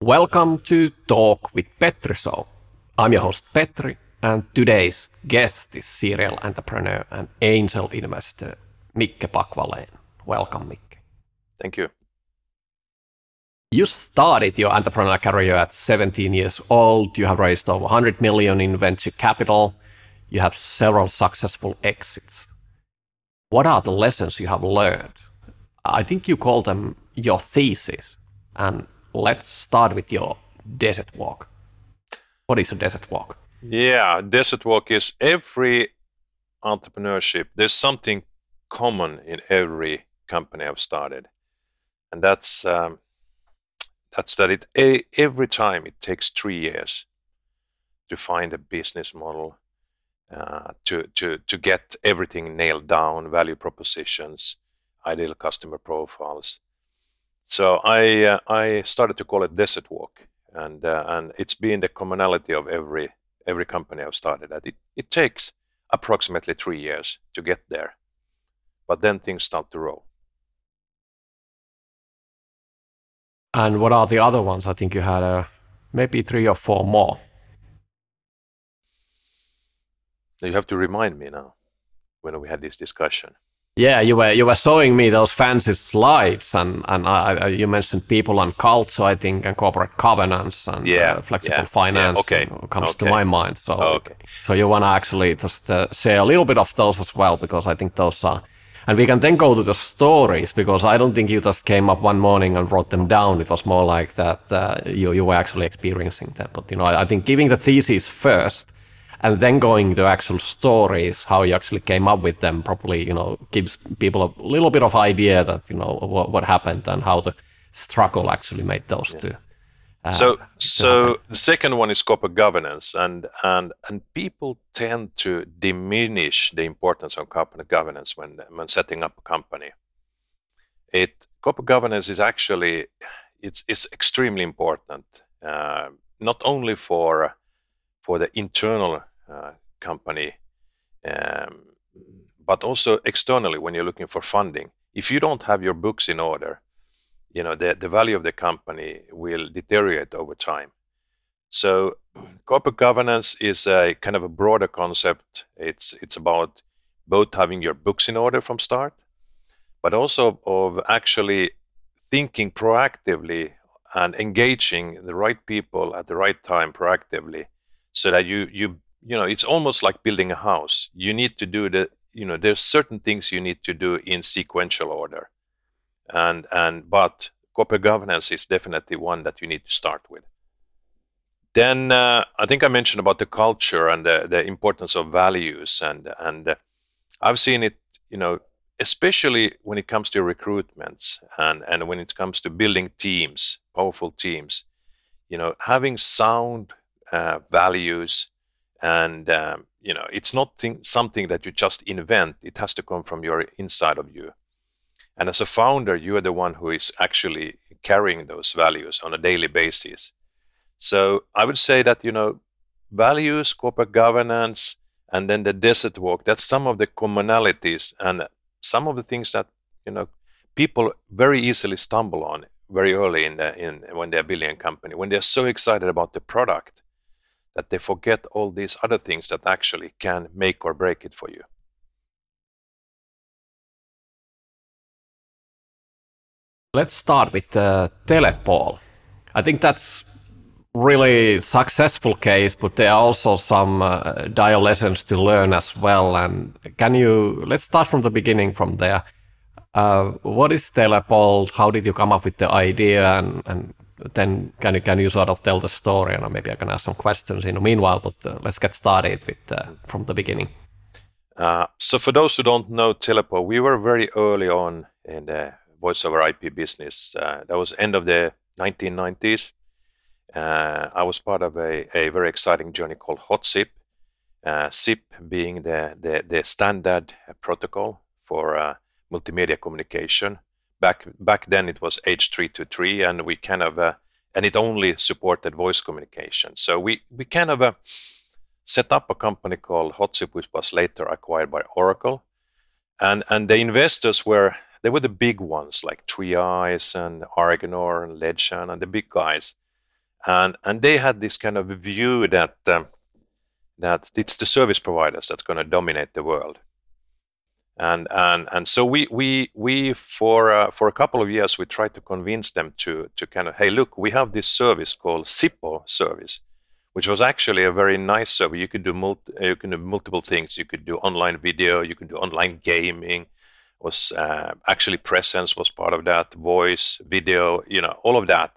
Welcome to Talk with Petri Show. I'm your host Petri, and today's guest is serial entrepreneur and angel investor Micke Paqvalén. Welcome, Micke. Thank you. You started your entrepreneurial career at 17 years old. You have raised over 100 million in venture capital. You have several successful exits. What are the lessons you have learned? I think you call them your thesis. And let's start with your desert walk. What is a desert walk? Yeah, desert walk is every entrepreneurship. There's something common in every company I've started, and that's um, that's that it a, every time it takes three years to find a business model, uh, to to to get everything nailed down, value propositions, ideal customer profiles, so I uh, I started to call it desert walk, and uh, and it's been the commonality of every every company I've started at. It it takes approximately three years to get there, but then things start to roll. And what are the other ones? I think you had uh, maybe three or four more. You have to remind me now when we had this discussion. Yeah, you were you were showing me those fancy slides, and and I, you mentioned people and culture, I think, and corporate governance and yeah, uh, flexible yeah, finance. Yeah, okay, comes okay. to my mind. So oh, okay. so you wanna actually just uh, share a little bit of those as well, because I think those are. And we can then go to the stories because I don't think you just came up one morning and wrote them down. It was more like that uh, you you were actually experiencing them. But you know, I, I think giving the thesis first and then going to actual stories, how you actually came up with them, probably you know gives people a little bit of idea that you know what, what happened and how the struggle actually made those Yeah. two. uh, So so happen. the second one is corporate governance, and and and people tend to diminish the importance of corporate governance when when setting up a company. It corporate governance is actually it's it's extremely important, uh, not only for for the internal company, um, but also externally when you're looking for funding. If you don't have your books in order, you know the, the value of the company will deteriorate over time. So corporate governance is a kind of a broader concept. It's it's about both having your books in order from start, but also of actually thinking proactively and engaging the right people at the right time proactively so that you you you know it's almost like building a house. You need to do the you know there's certain things you need to do in sequential order. And and but corporate governance is definitely one that you need to start with. Then uh, i think i mentioned about the culture and the, the importance of values and and uh, i've seen it you know especially when it comes to recruitments and and when it comes to building teams powerful teams. You know having sound uh, values and um, you know it's not thing, something that you just invent. It has to come from your inside of you. And as a founder you are the one who is actually carrying those values on a daily basis. So i would say that you know values corporate governance and then the desert walk that's some of the commonalities and some of the things that you know people very easily stumble on very early in the in when they're building a company when they're so excited about the product that they forget all these other things that actually can make or break it for you. Let's start with uh, Telepo. I think that's really successful case, but there are also some uh, dire lessons to learn as well. And can you let's start from the beginning from there. Uh, what is Telepo? How did you come up with the idea? And, and then can you can you sort of tell the story? And maybe I can ask some questions in the meanwhile. But uh, let's get started with uh, from the beginning. Uh, so for those who don't know Telepo, we were very early on in the voice over IP business. Uh, that was end of the 1990s. Uh, I was part of a, a very exciting journey called Hotsip. Uh, SIP being the, the, the standard protocol for multimedia communication. Back back then it was H323, and we kind of uh, and it only supported voice communication. So we we kind of uh, set up a company called Hotsip, which was later acquired by Oracle, and and the investors were they were the big ones like 3i and Argnor and Ledstiernan and the big guys. and and they had this kind of view that um, that it's the service providers that's going to dominate the world and and and so we we we for uh, for a couple of years we tried to convince them to to kind of hey look we have this service called Sippo service which was actually a very nice service. You could do multi, you can do multiple things. You could do online video you could do online gaming was uh, actually presence was part of that voice video you know all of that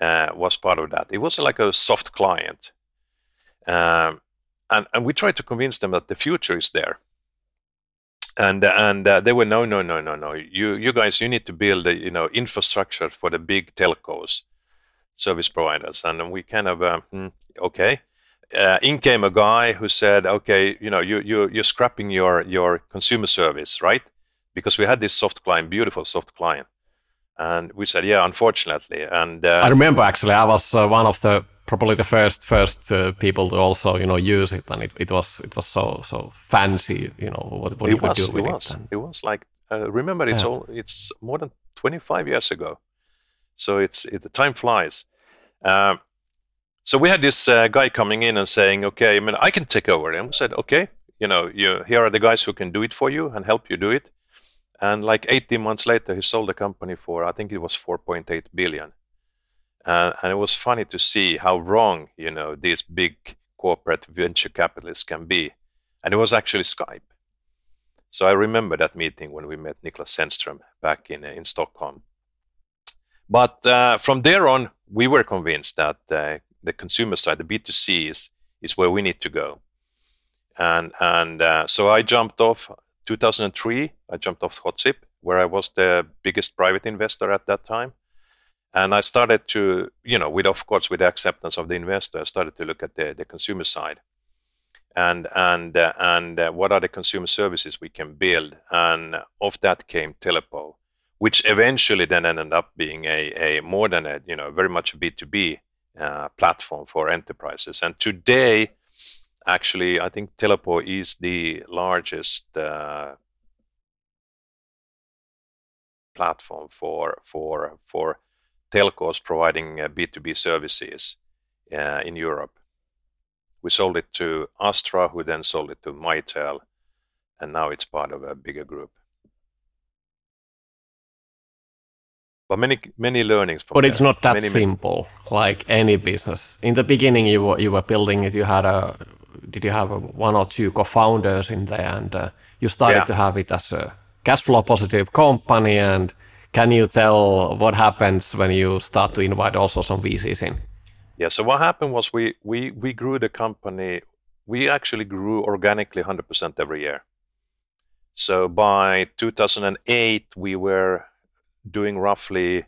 uh, was part of that. It was like a soft client. Um, and and we tried to convince them that the future is there and and uh, they were no no no no no. You you guys you need to build you know infrastructure for the big telcos service providers. And we kind of uh, hmm, okay. Uh, in came a guy who said okay you know you you you're scrapping your your consumer service right? Because we had this soft client beautiful soft client. And we said yeah unfortunately. And uh, i remember actually i was uh, one of the probably the first first uh, people to also you know use it, and it, it was it was so so fancy. You know what, what it you was, could do with it. Was. It, and, it was like uh, remember it's Yeah. all it's more than 25 years ago, so it's it, the time flies. Um, so we had this uh, guy coming in and saying, "Okay, I mean, I can take over." And we said, "Okay, you know, you here are the guys who can do it for you and help you do it." And like 18 months later, he sold the company for I think it was 4.8 billion. Uh, and it was funny to see how wrong you know these big corporate venture capitalists can be. And it was actually Skype. So I remember that meeting when we met Niklas Zennström back in in Stockholm. But uh, from there on, we were convinced that uh, the consumer side, the B2C, is is where we need to go. And and uh, so I jumped off 2003. I jumped off Hotsip, where I was the biggest private investor at that time. And I started to, you know, with of course with the acceptance of the investor, I started to look at the, the consumer side. And and uh, and uh, what are the consumer services we can build? And of that came telepo which eventually then ended up being a, a more than a you know very much a b2b uh, platform for enterprises. And today actually i think telepo is the largest uh, platform for for for telcos providing uh, b2b services uh, in europe we sold it to Aastra, who then sold it to Mitel, and now it's part of a bigger group. But many many learnings from it. but it's there. not that many- simple like any business. In the beginning, you were you were building it. You had a did you have a, one or two co-founders in there, and uh, you started Yeah. to have it as a cash flow positive company. And can you tell what happens when you start to invite also some VCs in? Yeah. So what happened was we we we grew the company. We actually grew organically 100% every year. So by 2008, we were doing roughly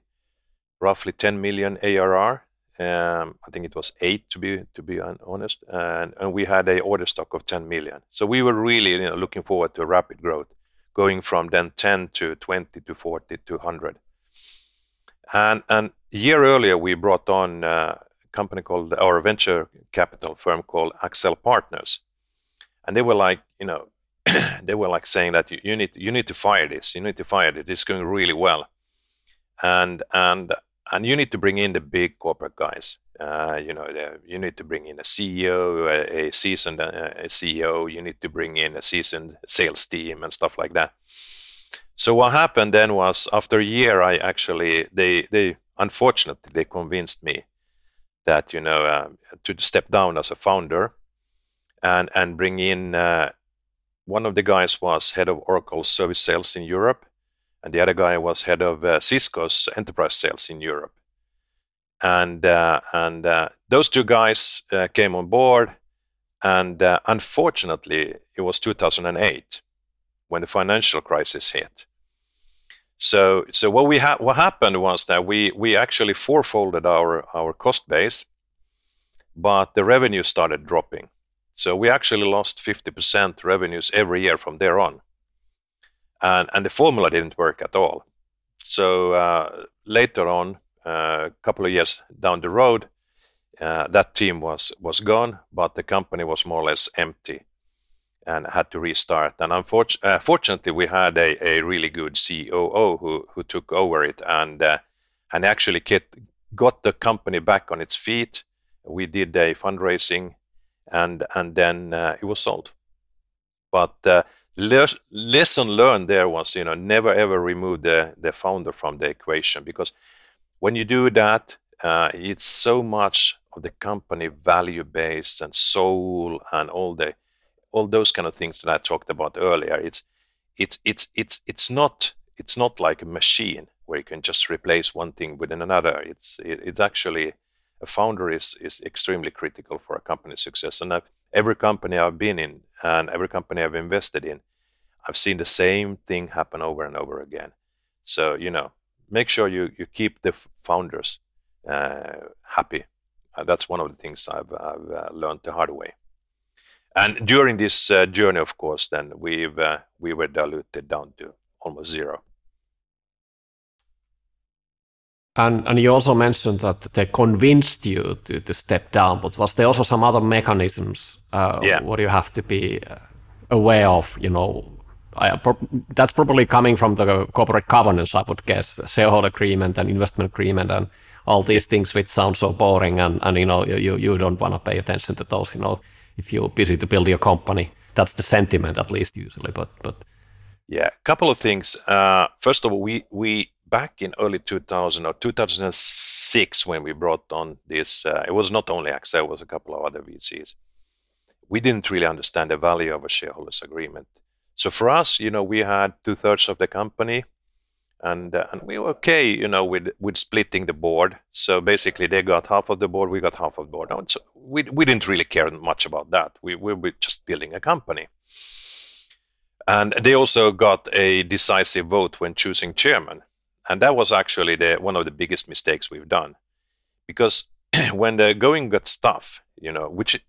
roughly 10 million ARR. Um, I think it was eight to be to be honest, and and we had a order stock of 10 million. So we were really you know, looking forward to rapid growth, going from then 10 to 20 to 40 to 100. And and a year earlier, we brought on uh, a company called our venture capital firm called Accel Partners, and they were like, you know, they were like saying that you, you need you need to fire this, you need to fire this. It's going really well, and and and you need to bring in the big corporate guys. Uh, you know, you need to bring in a CEO, a, a seasoned uh, a CEO. You need to bring in a seasoned sales team and stuff like that. So what happened then was after a year, I actually they they unfortunately they convinced me that you know uh, to step down as a founder and and bring in uh, one of the guys was head of Oracle service sales in Europe, and the other guy was head of uh, Cisco's enterprise sales in Europe. And uh, and uh, those two guys uh, came on board, and uh, unfortunately, it was 2008 when the financial crisis hit. So so what we ha- what happened was that we we actually fourfolded our our cost base, but the revenue started dropping. So we actually lost 50% revenues every year from there on. And, and the formula didn't work at all. So uh, later on, a couple of years down the road, uh, that team was, was gone, but the company was more or less empty and had to restart. And unfortunately, uh, fortunately, we had a, really good COO who, who took over it and, uh, and actually got the company back on its feet. We did a fundraising, and and then uh, it was sold. But uh, lesson learned there was, you know, never ever remove the founder from the equation because when you do that, uh, it's so much of the company value base and soul and all the all those kind of things that I talked about earlier. It's it's it's it's it's not it's not like a machine where you can just replace one thing with another. It's it, it's actually a founder is is extremely critical for a company's success. And I've, every company I've been in and every company I've invested in, I've seen the same thing happen over and over again. So you know, make sure you you keep the founders uh, happy. Uh, that's one of the things I've, I've uh, learned the hard way. And during this uh, journey, of course, then we've uh, we were diluted down to almost zero. And and you also mentioned that they convinced you to, to step down, but was there also some other mechanisms uh, Yeah. what you have to be aware of? You know, I, that's probably coming from the corporate governance, I would guess, shareholder agreement and investment agreement and all these things which sound so boring and, and you know you, you, don't want to pay attention to those, you know, if you're busy to build your company. That's the sentiment at least usually, but but Yeah, a couple of things. Uh, first of all, we we back in early 2000 or 2006 when we brought on this. Uh, it was not only AXA, it was a couple of other VCs. We didn't really understand the value of a shareholders agreement. So for us, you know, we had two thirds of the company, and uh, and we were okay, you know, with with splitting the board. So basically, they got half of the board, we got half of the board. So we we didn't really care much about that. We we were just building a company. And they also got a decisive vote when choosing chairman. And that was actually the, one of the biggest mistakes we've done. Because when the going got tough, you know, which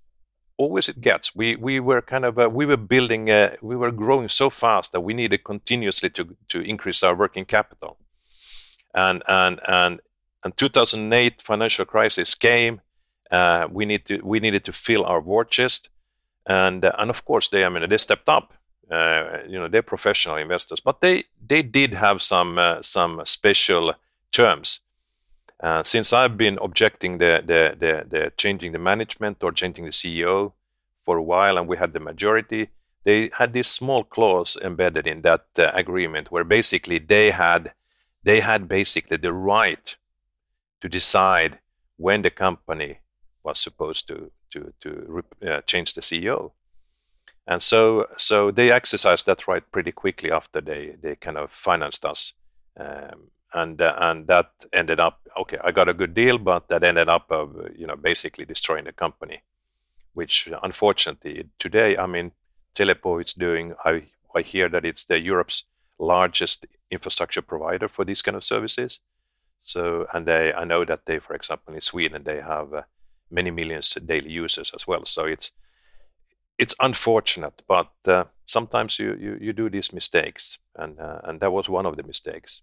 always it gets, we, we were kind of, uh, we were building, uh, we were growing so fast that we needed continuously to, to increase our working capital. And, and, and, and 2008 financial crisis came. Uh, we, need to, we needed to fill our war chest. And, uh, and of course, they, I mean, they stepped up uh, you know they're professional investors, but they they did have some uh, some special terms. Uh, since I've been objecting the, the the the changing the management or changing the CEO for a while, and we had the majority, they had this small clause embedded in that uh, agreement where basically they had they had basically the right to decide when the company was supposed to to to uh, change the CEO and so so they exercised that right pretty quickly after they they kind of financed us um, and uh, and that ended up okay i got a good deal but that ended up uh, you know basically destroying the company which unfortunately today i mean telepo is doing i i hear that it's the europe's largest infrastructure provider for these kind of services. So and they i know that they for example in sweden they have uh, many millions daily users as well. So it's it's unfortunate, but uh, sometimes you, you, you do these mistakes, and uh, and that was one of the mistakes.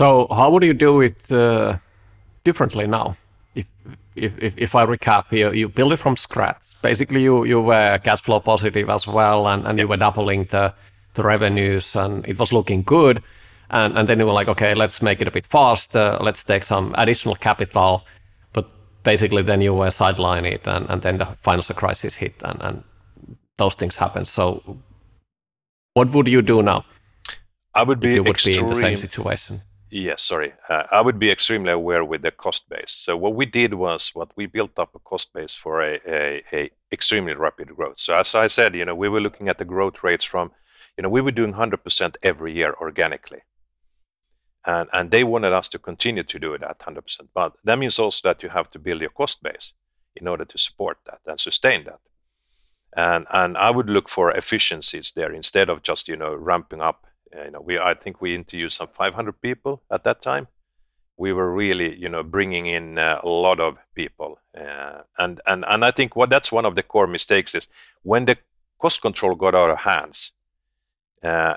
So how would you do it uh, differently now? If, if if if I recap here, you build it from scratch. Basically, you you were cash flow positive as well, and, and you were doubling the the revenues, and it was looking good. And and then you were like, okay, let's make it a bit faster. Let's take some additional capital. But basically, then you were sidelined, and and then the financial crisis hit, and and those things happened. So, what would you do now? I would be if you would extreme, be in the same situation. Yes, sorry. Uh, I would be extremely aware with the cost base. So what we did was what we built up a cost base for a, extremely rapid growth. So as I said, you know, we were looking at the growth rates from, you know, we were doing 100% every year organically. And, and they wanted us to continue to do that 100%. But that means also that you have to build your cost base in order to support that and sustain that. And, and I would look for efficiencies there instead of just, you know, ramping up you know, we I think we interviewed some 500 people at that time. We were really, you know, bringing in uh, a lot of people, uh, and and and I think what that's one of the core mistakes is when the cost control got out of hands. Uh,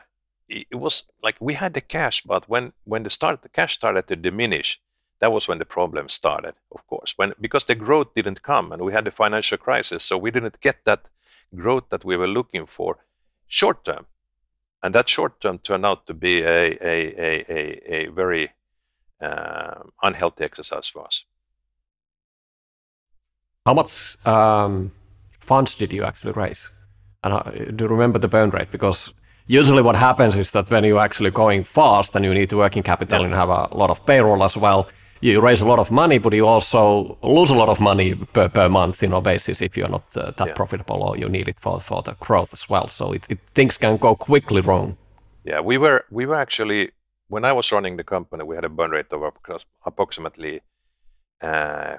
it, it was like we had the cash, but when when the start the cash started to diminish, that was when the problem started. Of course, when because the growth didn't come, and we had the financial crisis, so we didn't get that growth that we were looking for short term and that short term turned out to be a a a a, a very uh, unhealthy exercise for us. How much um, funds did you actually raise? And uh, do you remember the burn rate? Because usually what happens is that when you're actually going fast and you need to working capital yeah. and have a lot of payroll as well, you raise a lot of money, but you also lose a lot of money per, per month, you know, basis if you're not uh, that yeah. profitable or you need it for, for the growth as well. So it, it, things can go quickly wrong. Yeah, we were we were actually when I was running the company, we had a burn rate of approximately uh,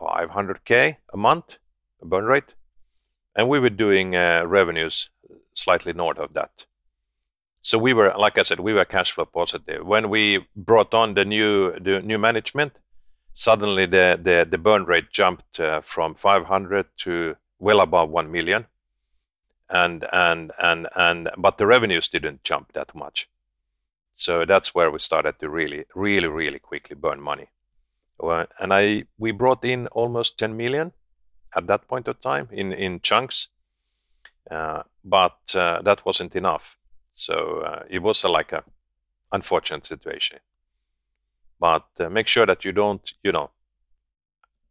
500k a month, a burn rate, and we were doing uh, revenues slightly north of that. So we were, like I said, we were cash flow positive. When we brought on the new the new management, suddenly the the, the burn rate jumped uh, from 500 to well above 1 million, and and and and but the revenues didn't jump that much. So that's where we started to really, really, really quickly burn money. And I we brought in almost 10 million at that point of time in in chunks, uh, but uh, that wasn't enough. So uh, it was a, like a unfortunate situation. But uh, make sure that you don't, you know,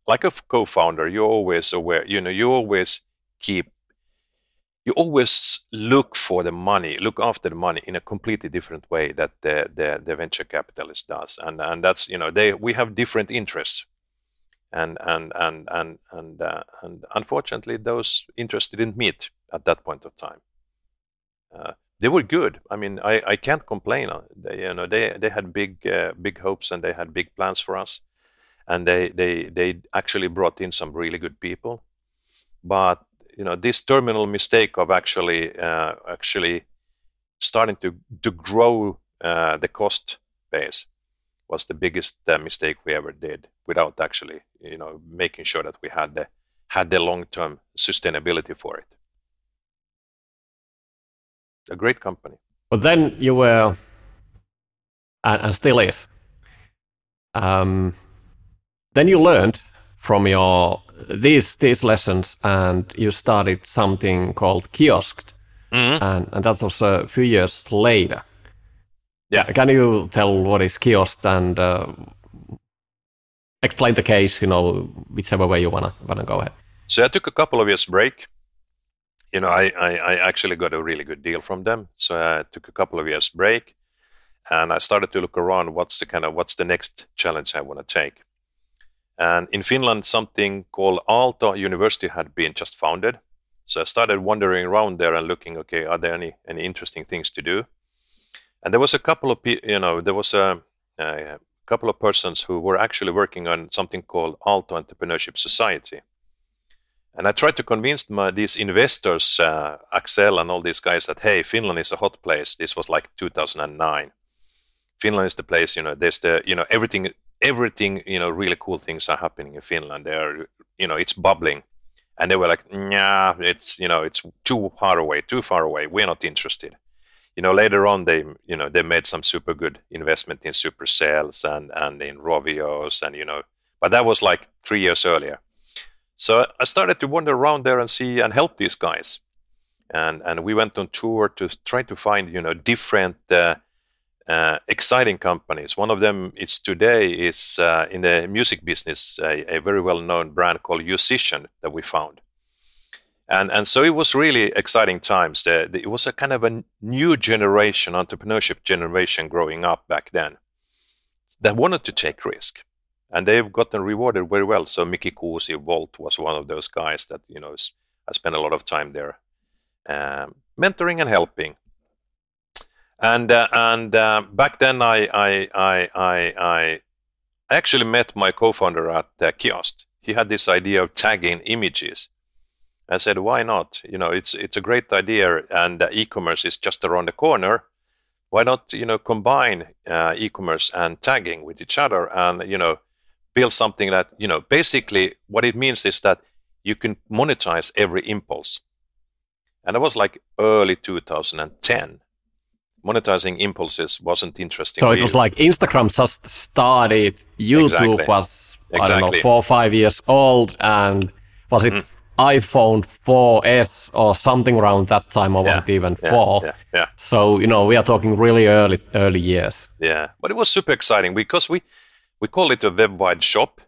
like a co-founder, you're always aware. You know, you always keep, you always look for the money, look after the money in a completely different way that the the, the venture capitalist does, and and that's you know they we have different interests and and and and and uh, and unfortunately those interests didn't meet at that point of time uh, they were good. I mean, I, I can't complain. They, you know, they they had big uh, big hopes and they had big plans for us, and they they they actually brought in some really good people. But you know, this terminal mistake of actually uh, actually starting to to grow uh, the cost base was the biggest uh, mistake we ever did without actually you know making sure that we had the had the long term sustainability for it a great company. But then you were, and, and still is. Um, then you learned from your these these lessons, and you started something called Kiosk, mm-hmm. and and that was a few years later. Yeah. Can you tell what is Kiosk and uh, explain the case? You know, whichever way you wanna wanna go ahead. So I took a couple of years break you know, I, I, I, actually got a really good deal from them. So I took a couple of years break and I started to look around what's the kind of what's the next challenge I want to take. And in Finland, something called Aalto University had been just founded. So I started wandering around there and looking, okay, are there any any interesting things to do? And there was a couple of, you know, there was a, a couple of persons who were actually working on something called Aalto Entrepreneurship Society and I tried to convince my, these investors, uh, Accel and all these guys, that hey, Finland is a hot place. This was like 2009. Finland is the place. You know, there's the you know everything, everything. You know, really cool things are happening in Finland. There, you know, it's bubbling. And they were like, nah, it's you know, it's too far away, too far away. We're not interested. You know, later on they you know they made some super good investment in Supercells and and in Rovios and you know, but that was like three years earlier so I started to wander around there and see and help these guys. And, and we went on tour to try to find you know different uh, uh, exciting companies. One of them is today is uh, in the music business a, a very well known brand called Yousician that we found. And, and so it was really exciting times. The, the, it was a kind of a new generation, entrepreneurship generation growing up back then that wanted to take risk and they've gotten rewarded very well. So Miki Kuusi, Wolt was one of those guys that you know I spent a lot of time there, um, mentoring and helping. And uh, and uh, back then I I I I I actually met my co-founder at uh, Kiosk. He had this idea of tagging images. I said, why not? You know, it's it's a great idea, and uh, e-commerce is just around the corner. Why not, you know, combine uh, e-commerce and tagging with each other, and you know, build something that you know basically what it means is that you can monetize every impulse and it was like early 2010 monetizing impulses wasn't interesting so it was like instagram just started youtube exactly. was exactly. i don't know four or five years old and was it mm. iPhone 4S or something around that time, or was Yeah, it even yeah, 4? yeah, yeah. So you know, we are talking really early early years. Yeah, but it was super exciting because we we call it a web-wide shop,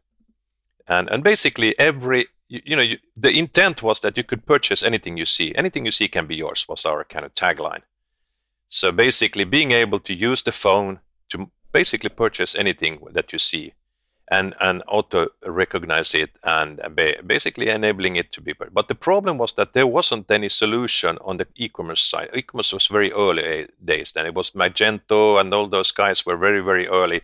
and and basically every you, you know you, the intent was that you could purchase anything you see. Anything you see can be yours was our kind of tagline. So basically, being able to use the phone to basically purchase anything that you see, and and auto recognize it and basically enabling it to be. But the problem was that there wasn't any solution on the e-commerce side. E-commerce was very early eh, days. Then it was Magento and all those guys were very very early.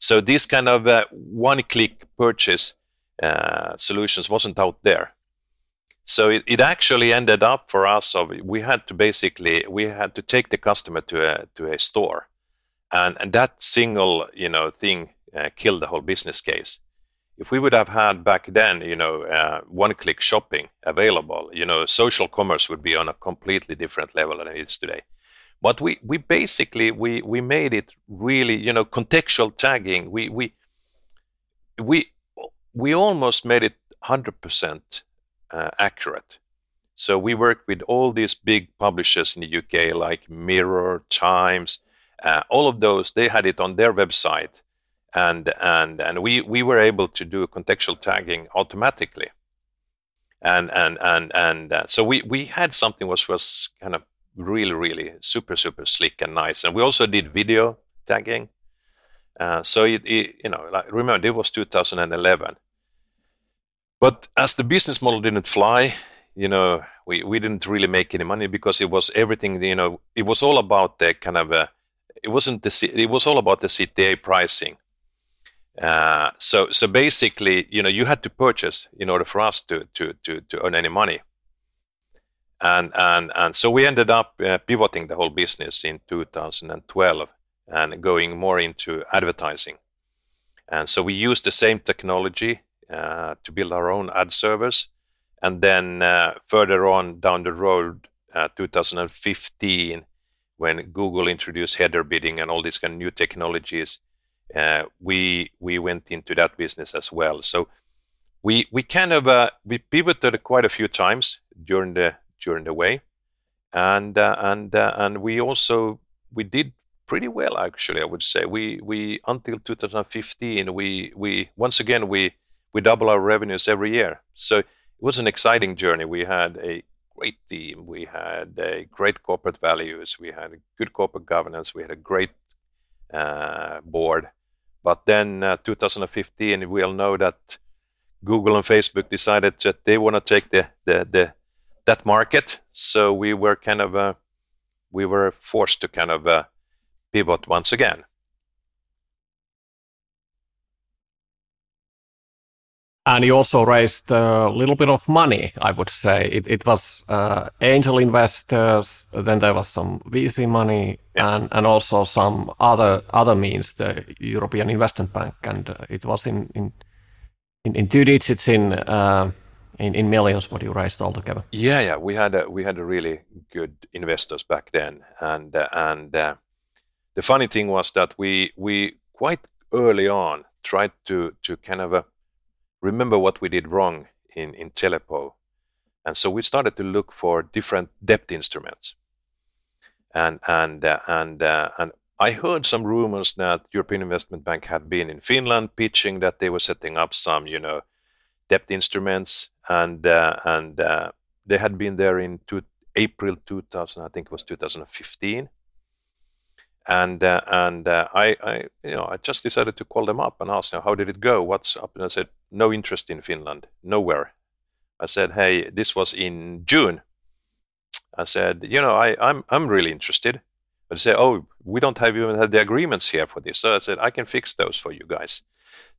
So this kind of uh, one-click purchase uh, solutions wasn't out there. So it, it actually ended up for us of we had to basically we had to take the customer to a to a store, and and that single you know thing uh, killed the whole business case. If we would have had back then you know uh, one-click shopping available, you know social commerce would be on a completely different level than it is today. But we we basically we we made it really you know contextual tagging. We we we we almost made it hundred percent uh, accurate. So we worked with all these big publishers in the UK, like Mirror, Times, uh, all of those. They had it on their website, and and and we we were able to do contextual tagging automatically. And and and and uh, so we we had something which was kind of really really super super slick and nice. And we also did video tagging. Uh, so it, it you know like remember it was 2011 but as the business model didn't fly, you know, we, we didn't really make any money because it was everything, you know, it was all about the kind of a, it wasn't the, it was all about the CTA pricing. Uh, so, so basically, you know, you had to purchase in order for us to, to, to, to earn any money. And, and, and so we ended up uh, pivoting the whole business in 2012 and going more into advertising. And so we used the same technology uh, to build our own ad servers. And then uh, further on down the road, uh, 2015, when Google introduced header bidding and all these kind of new technologies, uh, we we went into that business as well. So we we kind of uh, we pivoted quite a few times during the during the way, and uh, and and we also we did pretty well actually. I would say we we until 2015 we we once again we we double our revenues every year. So it was an exciting journey. We had a great team. We had a great corporate values. We had good corporate governance. We had a great uh, board. But then uh, 2015, we all know that Google and Facebook decided that they want to take the, the, the that market. So we were kind of uh, we were forced to kind of uh, pivot once again. And you also raised a little bit of money, I would say. It, it was uh, angel investors, then there was some VC money, Yeah. and, and also some other other means, the European Investment Bank, and uh, it was in in, in, in two digits in, uh, in in millions what you raised altogether. Yeah, yeah, we had a, we had a really good investors back then, and uh, and uh, the funny thing was that we we quite early on tried to to kind of uh, remember what we did wrong in in Telepo, and so we started to look for different debt instruments, and and uh, and uh, and I heard some rumors that European Investment Bank had been in Finland pitching that they were setting up some you know debt instruments and uh, and uh, they had been there in two, April 2000 I think it was 2015 and uh, and I, I you know I just decided to call them up and ask them how did it go? What's up? And I said no interest in Finland. Nowhere. I said hey this was in June. I said you know I I'm I'm really interested. But they say oh we don't have even had the agreements here for this. So I said I can fix those for you guys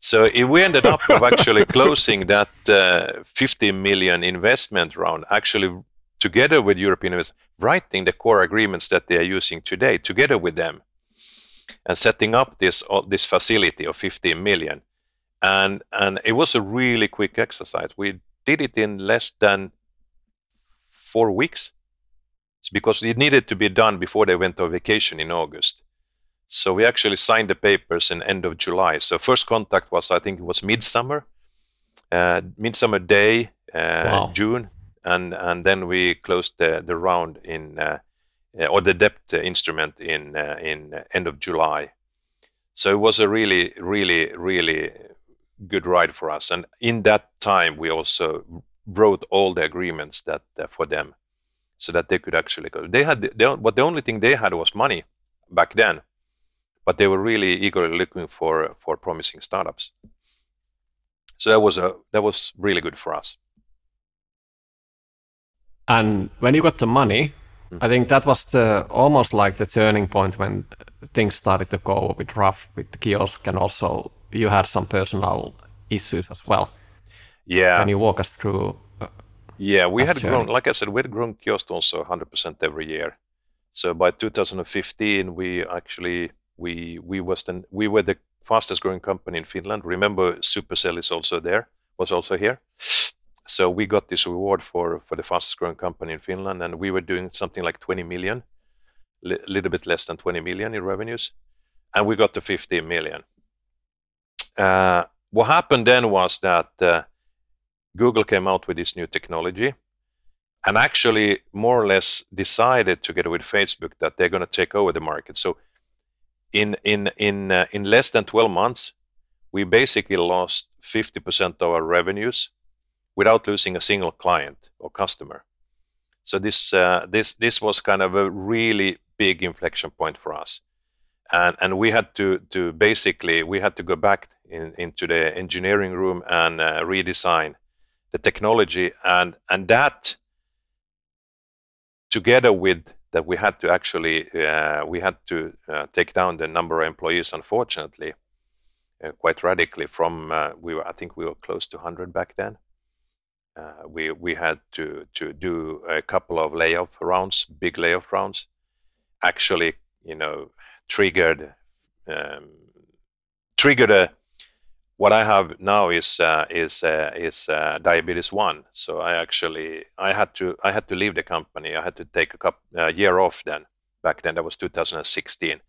so if we ended up of actually closing that uh, 50 million investment round, actually together with European investors, writing the core agreements that they are using today, together with them, and setting up this uh, this facility of 15 million. And and it was a really quick exercise. We did it in less than four weeks. It's because it needed to be done before they went on vacation in August. So we actually signed the papers in end of July. So first contact was, I think it was midsummer, uh, midsummer day, uh, Wow. June, and and then we closed the the round in uh, uh, or the debt instrument in uh, in uh, end of July. So it was a really really really good ride for us. And in that time, we also wrote all the agreements that uh, for them, so that they could actually go. They had the, the, but the only thing they had was money back then, but they were really eagerly looking for for promising startups. So that was a that was really good for us. And when you got the money, Mm. I think that was the almost like the turning point when things started to go a bit rough with the kiosk, and also you had some personal issues as well. Yeah, Can you walk us through? Uh, Yeah, we had grown, like I said, we had grown kiosk also 100% every year. So by 2015, we actually we we was then we were the fastest growing company in Finland. Remember, Supercell is also there, was also here. So we got this reward for for the fastest growing company in Finland, and we were doing something like 20 million, a little bit less than 20 million in revenues, and we got to 15 million. Uh, what happened then was that. Uh, Google came out with this new technology and actually more or less decided together with Facebook that they're going to take over the market. So in in in uh, in less than 12 months, we basically lost 50% of our revenues without losing a single client or customer. So this uh, this this was kind of a really big inflection point for us. And, and we had to, to basically we had to go back in, into the engineering room and uh, redesign the technology and and that together with that we had to actually uh, we had to uh, take down the number of employees unfortunately uh, quite radically from we were I think we were close to 100 back then. We we had to to do a couple of layoff rounds big layoff rounds actually you know triggered um, triggered a what I have now is uh, is uh, is uh, diabetes one. So I actually I had to I had to leave the company. I had to take a couple, year off then. Back then that was 2016,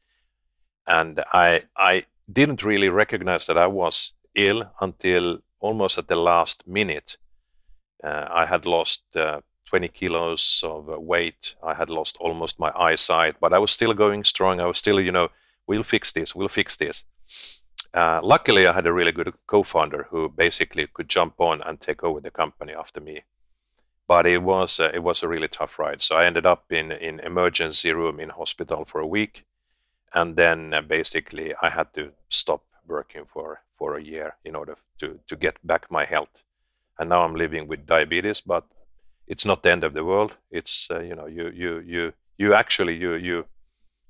and I I didn't really recognize that I was ill until almost at the last minute. Uh, I had lost uh, 20 kilos of weight. I had lost almost my eyesight, but I was still going strong. I was still you know we'll fix this. We'll fix this. Uh, luckily, I had a really good co-founder who basically could jump on and take over the company after me. But it was uh, it was a really tough ride. So I ended up in in emergency room in hospital for a week, and then uh, basically I had to stop working for for a year in order to to get back my health. And now I'm living with diabetes, but it's not the end of the world. It's uh, you know you you you you actually you you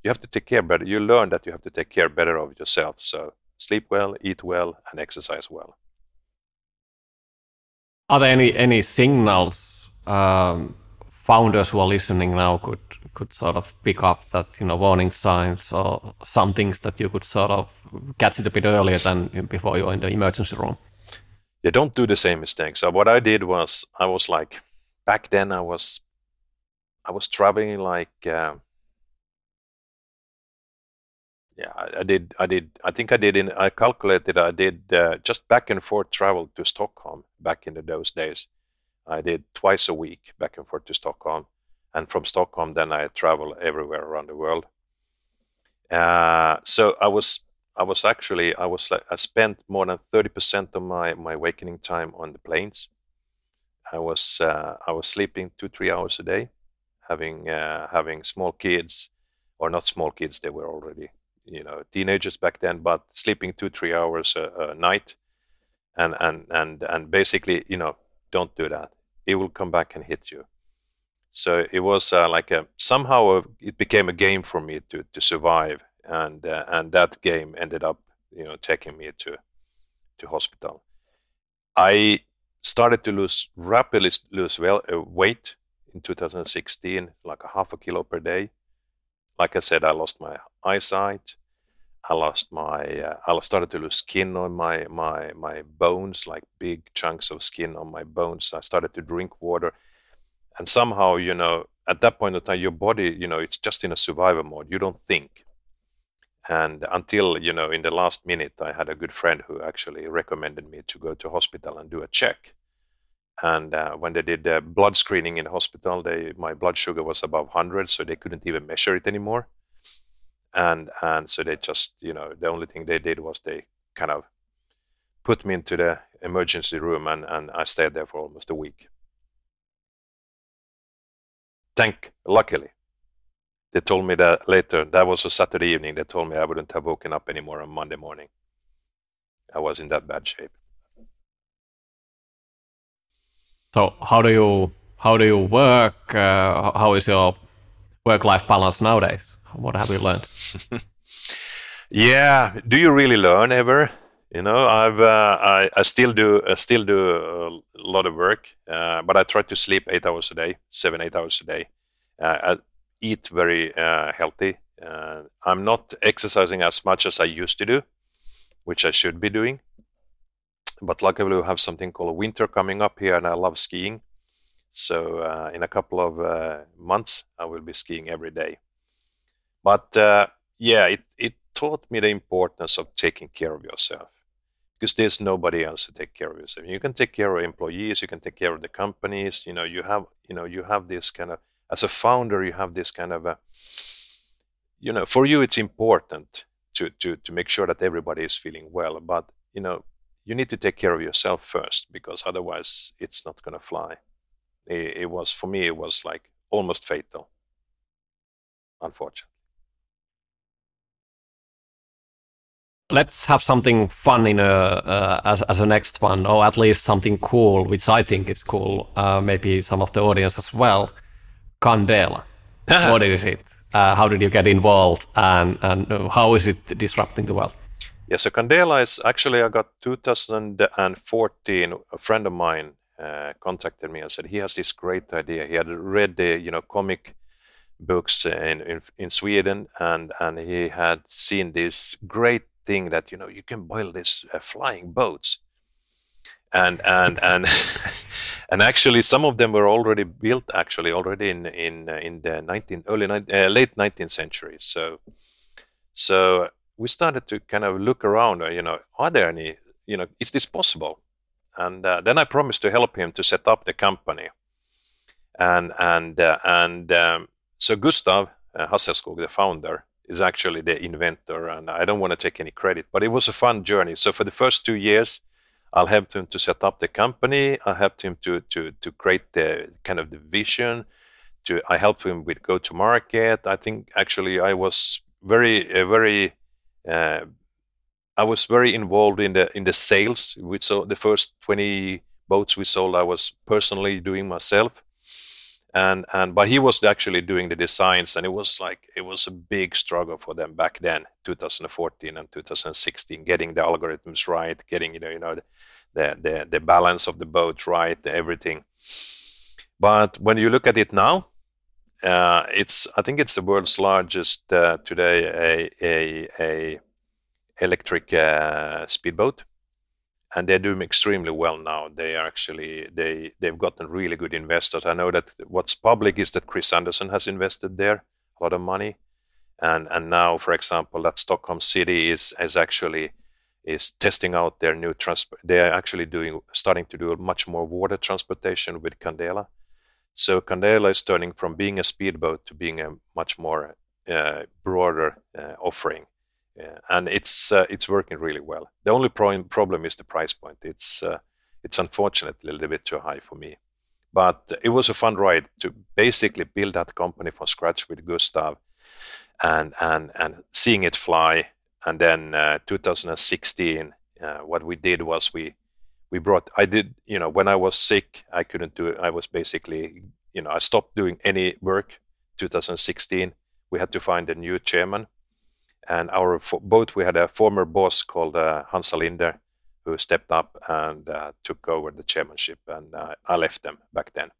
you have to take care better. You learn that you have to take care better of yourself. So sleep well, eat well, and exercise well. Are there any any signals um, founders who are listening now could could sort of pick up that you know warning signs or some things that you could sort of catch it a bit earlier than before you're in the emergency room? Yeah, don't do the same mistakes. So what I did was I was like back then I was I was traveling like uh, yeah I, did I did I think I did in I calculated I did uh, just back and forth travel to Stockholm back in the, those days. I did twice a week back and forth to Stockholm, and from Stockholm then I travel everywhere around the world. Uh, so I was I was actually I was like I spent more than thirty percent of my my awakening time on the planes. I was uh, I was sleeping two three hours a day, having uh, having small kids, or not small kids. They were already you know teenagers back then, but sleeping two three hours a, a night, and and and and basically you know don't do that. It will come back and hit you. So it was uh, like a somehow a, it became a game for me to to survive, and uh, and that game ended up you know taking me to to hospital. I started to lose rapidly lose well uh, weight in 2016, like a half a kilo per day. Like I said, I lost my eyesight. I lost my. Uh, I started to lose skin on my my my bones, like big chunks of skin on my bones. I started to drink water, and somehow, you know, at that point of time, your body, you know, it's just in a survival mode. You don't think. And until you know, in the last minute, I had a good friend who actually recommended me to go to hospital and do a check. And uh, when they did uh, blood screening in the hospital, they my blood sugar was above 100, so they couldn't even measure it anymore. And and so they just you know the only thing they did was they kind of put me into the emergency room, and and I stayed there for almost a week. Thank luckily they told me that later, that was a Saturday evening, they told me I wouldn't have woken up anymore on Monday morning. I was in that bad shape. So how do you how do you work? Uh, how is your work life balance nowadays? What have you learned? yeah, do you really learn ever? You know, I've uh, I, I still do I still do a lot of work, uh, but I try to sleep eight hours a day, seven eight hours a day. Uh, eat very uh, healthy. Uh, I'm not exercising as much as I used to do, which I should be doing. But luckily, we have something called winter coming up here, and I love skiing. So uh, in a couple of uh, months, I will be skiing every day. But uh, yeah, it, it taught me the importance of taking care of yourself because there's nobody else to take care of yourself. You can take care of employees, you can take care of the companies. You know, you have you know you have this kind of as a founder, you have this kind of a, you know, for you it's important to to to make sure that everybody is feeling well, but you know, you need to take care of yourself first because otherwise it's not going to fly. It, it was for me, it was like almost fatal, unfortunately. let's have something fun in a uh, as as a next one, or at least something cool, which I think is cool. Uh, maybe some of the audience as well. Candela. what is it? Uh, how did you get involved, and and how is it disrupting the world? Yeah, so Candela is actually I got 2014. A friend of mine uh, contacted me and said he has this great idea. He had read the you know comic books in, in, in Sweden, and and he had seen this great thing that you know you can build these uh, flying boats and and and and actually some of them were already built actually already in in uh, in the 19 early uh, late 19th century so so we started to kind of look around uh, you know are there any you know is this possible and uh, then i promised to help him to set up the company and and uh, and um, so gustav uh, hasselskog the founder is actually the inventor and i don't want to take any credit but it was a fun journey so for the first two years I'll help him to set up the company. I helped him to to to create the kind of the vision. To I helped him with go to market. I think actually I was very uh, very I was very involved in the in the sales. We saw the first twenty boats we sold. I was personally doing myself, and and but he was actually doing the designs, and it was like it was a big struggle for them back then, 2014 and 2016, getting the algorithms right, getting you know you know the, the, the balance of the boat right, everything. But when you look at it now, uh, it's I think it's the world's largest uh, today a, a, a electric uh, speedboat, and they're doing extremely well now. They are actually they they've gotten really good investors. I know that what's public is that Chris Anderson has invested there a lot of money, and and now for example that Stockholm City is is actually is testing out their new transport. They are actually doing starting to do much more water transportation with Candela. So Candela is turning from being a speedboat to being a much more uh, broader uh, offering, uh, and it's uh, it's working really well. The only pro- problem is the price point. It's uh, it's unfortunately a little bit too high for me, but it was a fun ride to basically build that company from scratch with Gustav, and and and seeing it fly and then uh, 2016 uh, what we did was we we brought i did you know when i was sick i couldn't do it. I was basically you know i stopped doing any work. 2016 we had to find a new chairman. And our both we had a former boss called uh, Hansa Linder who stepped up and uh, took over the chairmanship and uh, i left them back then.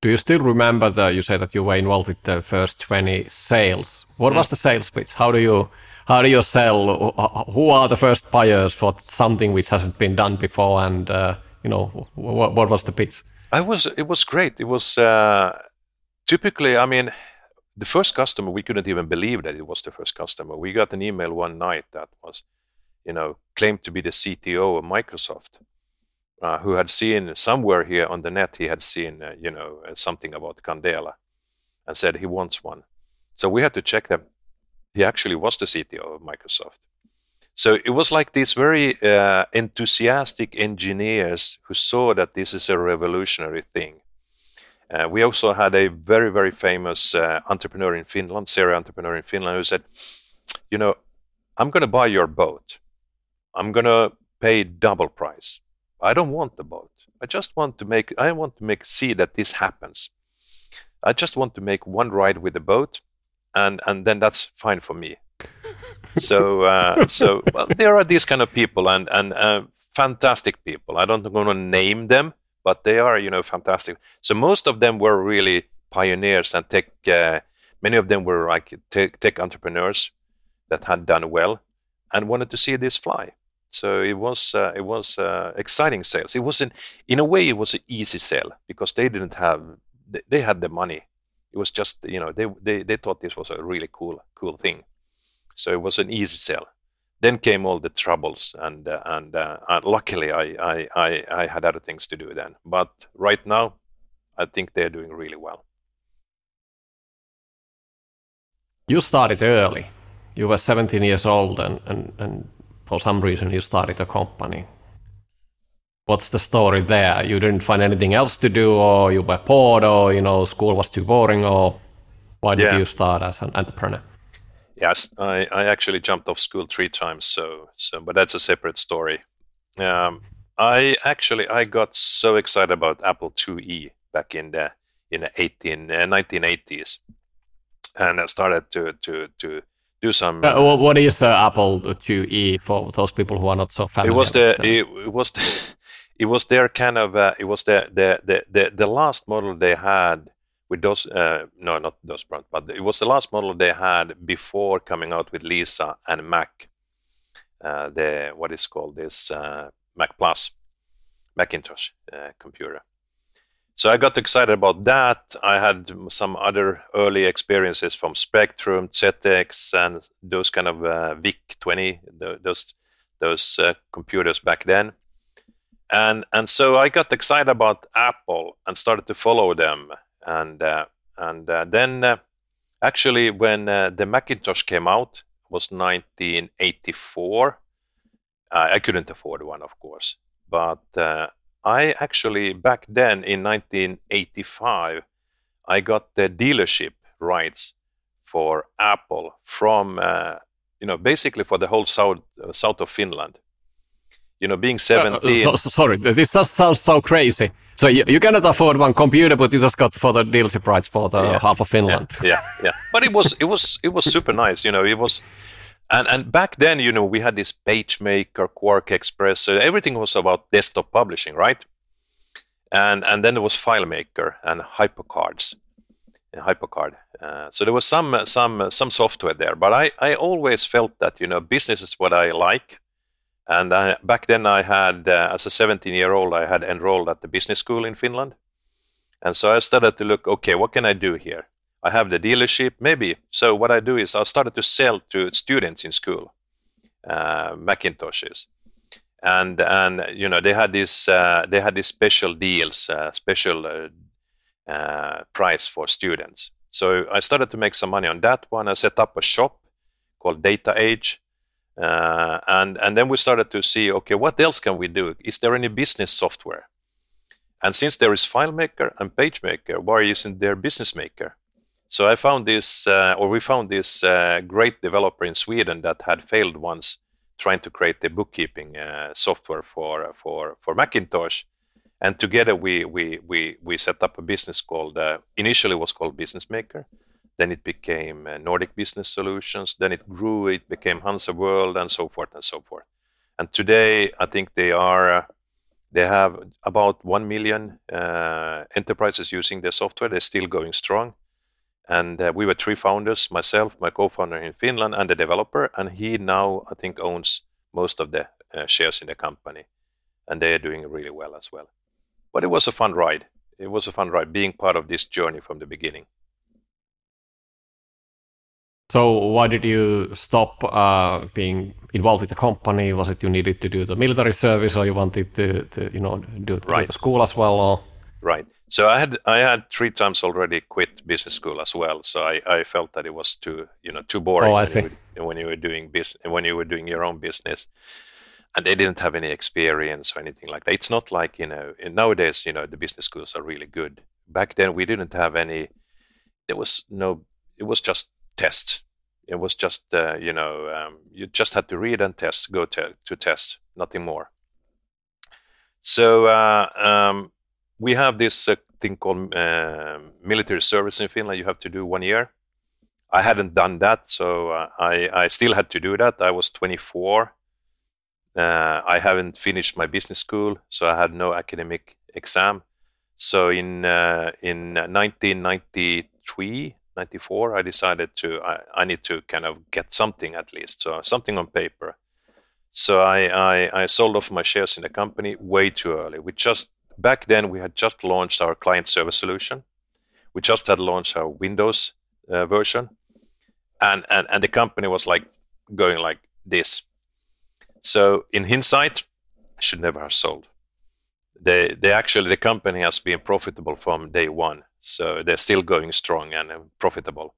Do you still remember the you said that you were involved with the first 20 sales. What mm. was the sales pitch? How do you how do you sell who are the first buyers for something which hasn't been done before and uh, you know what, what, was the pitch? I was it was great. It was uh, typically i mean the first customer we couldn't even believe that it was the first customer. We got an email one night that was you know claimed to be the cto of microsoft uh, who had seen somewhere here on the net, he had seen, uh, you know, something about Candela and said he wants one. So we had to check that he actually was the CTO of Microsoft. So it was like these very uh, enthusiastic engineers who saw that this is a revolutionary thing. Uh, we also had a very, very famous uh, entrepreneur in Finland, serial entrepreneur in Finland, who said, You know, I'm going to buy your boat. I'm going to pay double price. I don't want the boat. I just want to make, I want to make, see that this happens. I just want to make one ride with the boat, and, and then that's fine for me so uh, so well, there are these kind of people and and uh, fantastic people. I don't want to name them, but they are you know fantastic. So most of them were really pioneers and tech. Uh, many of them were like tech, tech entrepreneurs that had done well and wanted to see this fly. So it was uh, it was uh, exciting sales. It wasn't in a way it was an easy sale because they didn't have they, they had the money. It was just you know they, they they thought this was a really cool cool thing. So it was an easy sell. Then came all the troubles, and uh, and, uh, and luckily I, I, I I had other things to do then. But right now, I think they're doing really well. You started early. You were 17 years old, and, and, and for some reason you started a company. What's the story there? You didn't find anything else to do, or you were bored, or you know school was too boring, or why did yeah. you start as an entrepreneur? Yes, I, I actually jumped off school three times. So so, but that's a separate story. Um, I actually I got so excited about Apple IIe back in the in the 18 uh, 1980s, and I started to to to do some. Uh, what is uh, Apple IIe for those people who are not so familiar? It was the it, it, was the, it was their kind of uh, it was the, the the the the last model they had with those uh, no not those front but it was the last model they had before coming out with lisa and mac uh, the what is called this uh, mac plus macintosh uh, computer. So i got excited about that. I had some other early experiences from spectrum ZX and those kind of uh, vic 20 those those computers back then and and so I got excited about Apple and started to follow them and uh, and uh, then uh, actually when the Macintosh came out was 1984. I couldn't afford one, of course, but I actually back then in 1985 I got the dealership rights for Apple from uh, you know basically for the whole south uh, south of Finland. You know, being 17. Uh, so, sorry, this just sounds so crazy. So you, you cannot afford one computer, but you just got for the dealership rights for the yeah. half of Finland. Yeah, yeah, yeah. But it was it was it was super nice. You know, it was, and and back then, you know, we had this PageMaker, QuarkXPress. So everything was about desktop publishing, right? And and then there was FileMaker and HyperCards, HyperCard. Uh, so there was some some some software there, but I I always felt that you know business is what I like and I, back then, I had, uh, as a 17 year old, I had enrolled at the business school in Finland. And so I started to look, okay, what can I do here? I have the dealership, maybe. So what I do is I started to sell to students in school uh, Macintoshes, and and you know they had this uh, they had these special deals, uh, special uh, uh, price for students. So I started to make some money on that one. I set up a shop called Data Age, uh, and and then we started to see, okay, what else can we do? Is there any business software? And since there is FileMaker and PageMaker, why isn't there Business Maker? So I found this, uh, or we found this uh, great developer in Sweden that had failed once trying to create the bookkeeping uh, software for for for Macintosh. And together we we we we set up a business called uh, initially was called Business Maker then it became uh, Nordic Business Solutions. Then it grew. It became Hansa World, and so forth and so forth. And today, I think they are. Uh, they have about one million uh, enterprises using their software. They're still going strong. And uh, we were three founders: myself, my co-founder in Finland, and the developer. And he now, I think, owns most of the uh, shares in the company, and they are doing really well as well. But it was a fun ride. It was a fun ride being part of this journey from the beginning. So why did you stop uh, being involved with the company? Was it you needed to do the military service, or you wanted to, to you know do, right. do the school as well? Or right. So I had I had three times already quit business school as well. So I, I felt that it was too you know too boring. Oh, I see. When you, when you were doing business when you were doing your own business, and they didn't have any experience or anything like that. It's not like you know nowadays you know the business schools are really good. Back then we didn't have any. There was no. It was just tests it was just uh, you know um, you just had to read and test, go to, to test, nothing more. So uh, um, we have this uh, thing called um, military service in Finland. You have to do one year. I hadn't done that, so uh, I I still had to do that. I was 24. Uh, I haven't finished my business school, so I had no academic exam. So in uh, in 1993, 94, I decided to I, I, need to kind of get something at least, so something on paper. So I, I, I sold off my shares in the company way too early. We just back then we had just launched our client service solution. We just had launched our Windows uh, version, and, and and the company was like going like this. So in hindsight, I should never have sold. They they actually the company has been profitable from day one so they're still going strong and uh, profitable.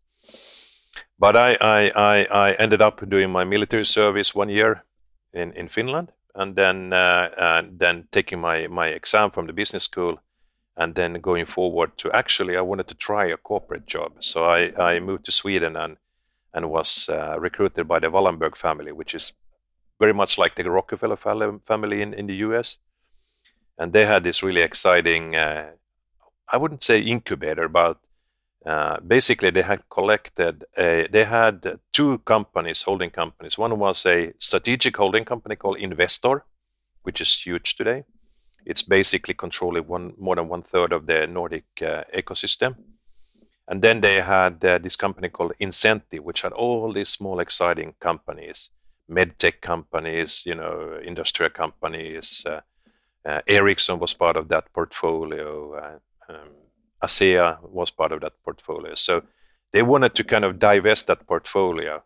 But I, I, I, I, ended up doing my military service one year in, in Finland, and then uh, and then taking my, my exam from the business school, and then going forward to actually I wanted to try a corporate job. So I, I moved to Sweden and and was uh, recruited by the Wallenberg family, which is very much like the Rockefeller family in, in the US. And they had this really exciting uh, I wouldn't say incubator, but uh, basically they had collected a, they had two companies holding companies. One was a strategic holding company called investor which is huge today. It's basically controlling one more than one third of the nordic uh, ecosystem. And then they had uh, this company called Incentive, which had all these small exciting companies medtech companies you know industrial companies uh, uh, ericsson was part of that portfolio uh, ASEA was part of that portfolio. So they wanted to kind of divest that portfolio.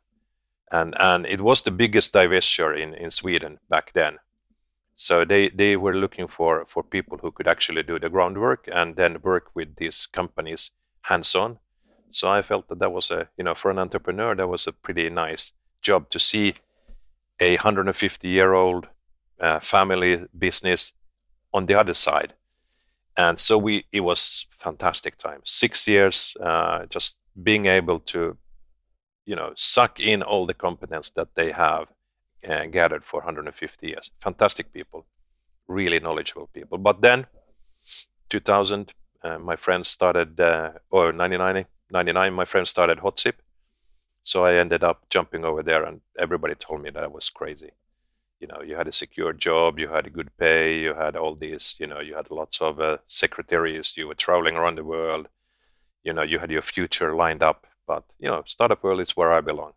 And, and it was the biggest divestiture in, Sweden back then. So they, were looking for, people who could actually do the groundwork and then work with these companies hands on. So I felt that that was a, you know, for an entrepreneur, that was a pretty nice job to see a 150 year old uh, family business on the other side and so we it was fantastic time. Six years uh, just being able to you know suck in all the competence that they have uh, gathered for 150 years. Fantastic people really knowledgeable people. But then 2000 uh, my friends started uh, or 99 99 my friends started hotsip so i ended up jumping over there and everybody told me that i was crazy you know you had a secure job you had a good pay you had all these you know you had lots of uh, secretaries you were traveling around the world you know you had your future lined up but you know startup world is where i belong.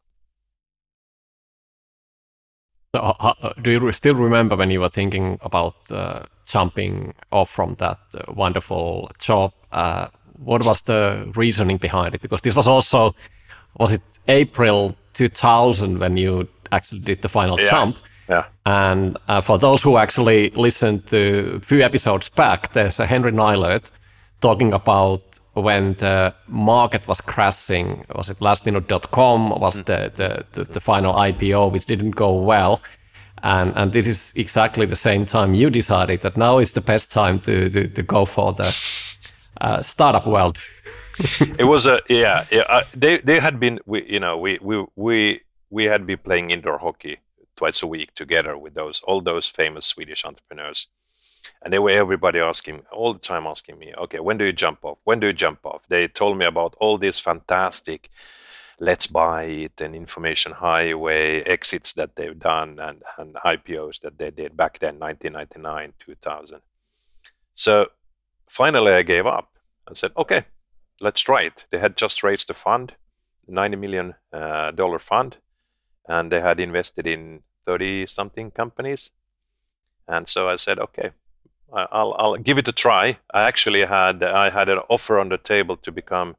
So, uh, do you still remember when you were thinking about uh, jumping off from that uh, wonderful job? Uh, what was the reasoning behind it? Because this was also was it april 2000 when you actually did the final yeah. jump yeah. And uh, for those who actually listened to a few episodes back, there's a Henry Nylert talking about when the market was crashing. Was it lastminute.com? Was mm. the, the, the, the, final IPO, which didn't go well. And, and this is exactly the same time you decided that now is the best time to, to, to go for the uh, startup world. it was a yeah, yeah uh, they they had been we you know we we we we had been playing indoor hockey twice a week together with those all those famous Swedish entrepreneurs. And they were everybody asking all the time asking me, okay, when do you jump off? When do you jump off? They told me about all these fantastic Letsbuyit and information highway exits that they've done and, and IPOs that they did back then, 1999, 2000. So finally I gave up and said, okay, let's try it. They had just raised a fund, $90 million uh, dollar fund, and they had invested in 30 something companies. And so I said, okay, I'll, I'll give it a try. I actually had I had an offer on the table to become,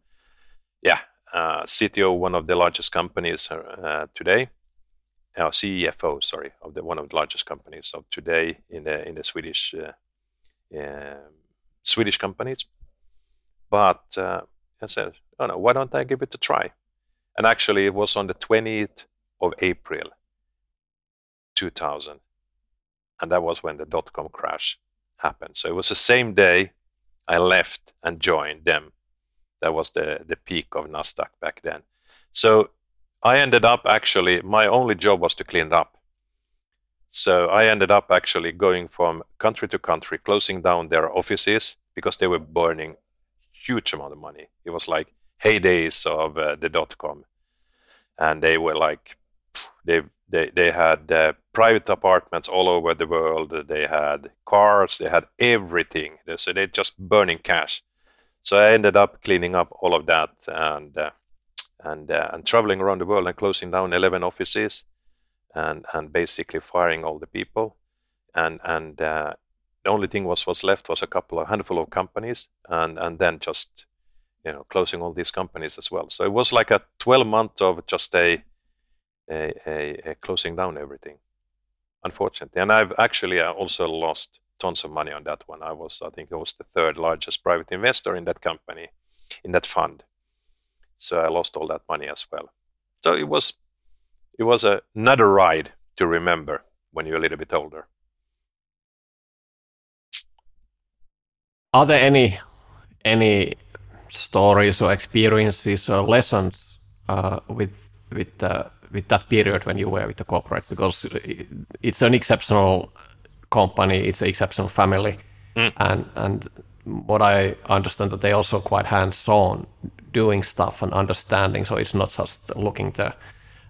yeah, uh, CTO one of the largest companies uh, today, uh, CFO, sorry, of the one of the largest companies of today in the in the Swedish uh, uh, Swedish companies. But uh, I said, oh no, why don't I give it a try? And actually, it was on the 20th of April, 2000, and that was when the dot com crash happened. So it was the same day I left and joined them. That was the the peak of Nasdaq back then. So I ended up actually, my only job was to clean it up. So I ended up actually going from country to country, closing down their offices because they were burning huge amount of money. It was like heydays of uh, the dot com, and they were like, they they they had uh, private apartments all over the world. They had cars. They had everything. So they're just burning cash. So I ended up cleaning up all of that and. Uh, and uh, and traveling around the world and closing down 11 offices and and basically firing all the people and and uh, the only thing was was left was a couple of handful of companies and and then just you know closing all these companies as well so it was like a 12 month of just a a, a, a closing down everything unfortunately and i've actually uh, also lost tons of money on that one i was i think i was the third largest private investor in that company in that fund so I lost all that money as well. So it was it was another ride to remember when you're a little bit older. Are there any any stories or experiences or lessons uh, with with uh, with that period when you were with the corporate? Because it's an exceptional company, it's an exceptional family, mm. and and what I understand that they also quite hands-on doing stuff and understanding. So it's not just looking the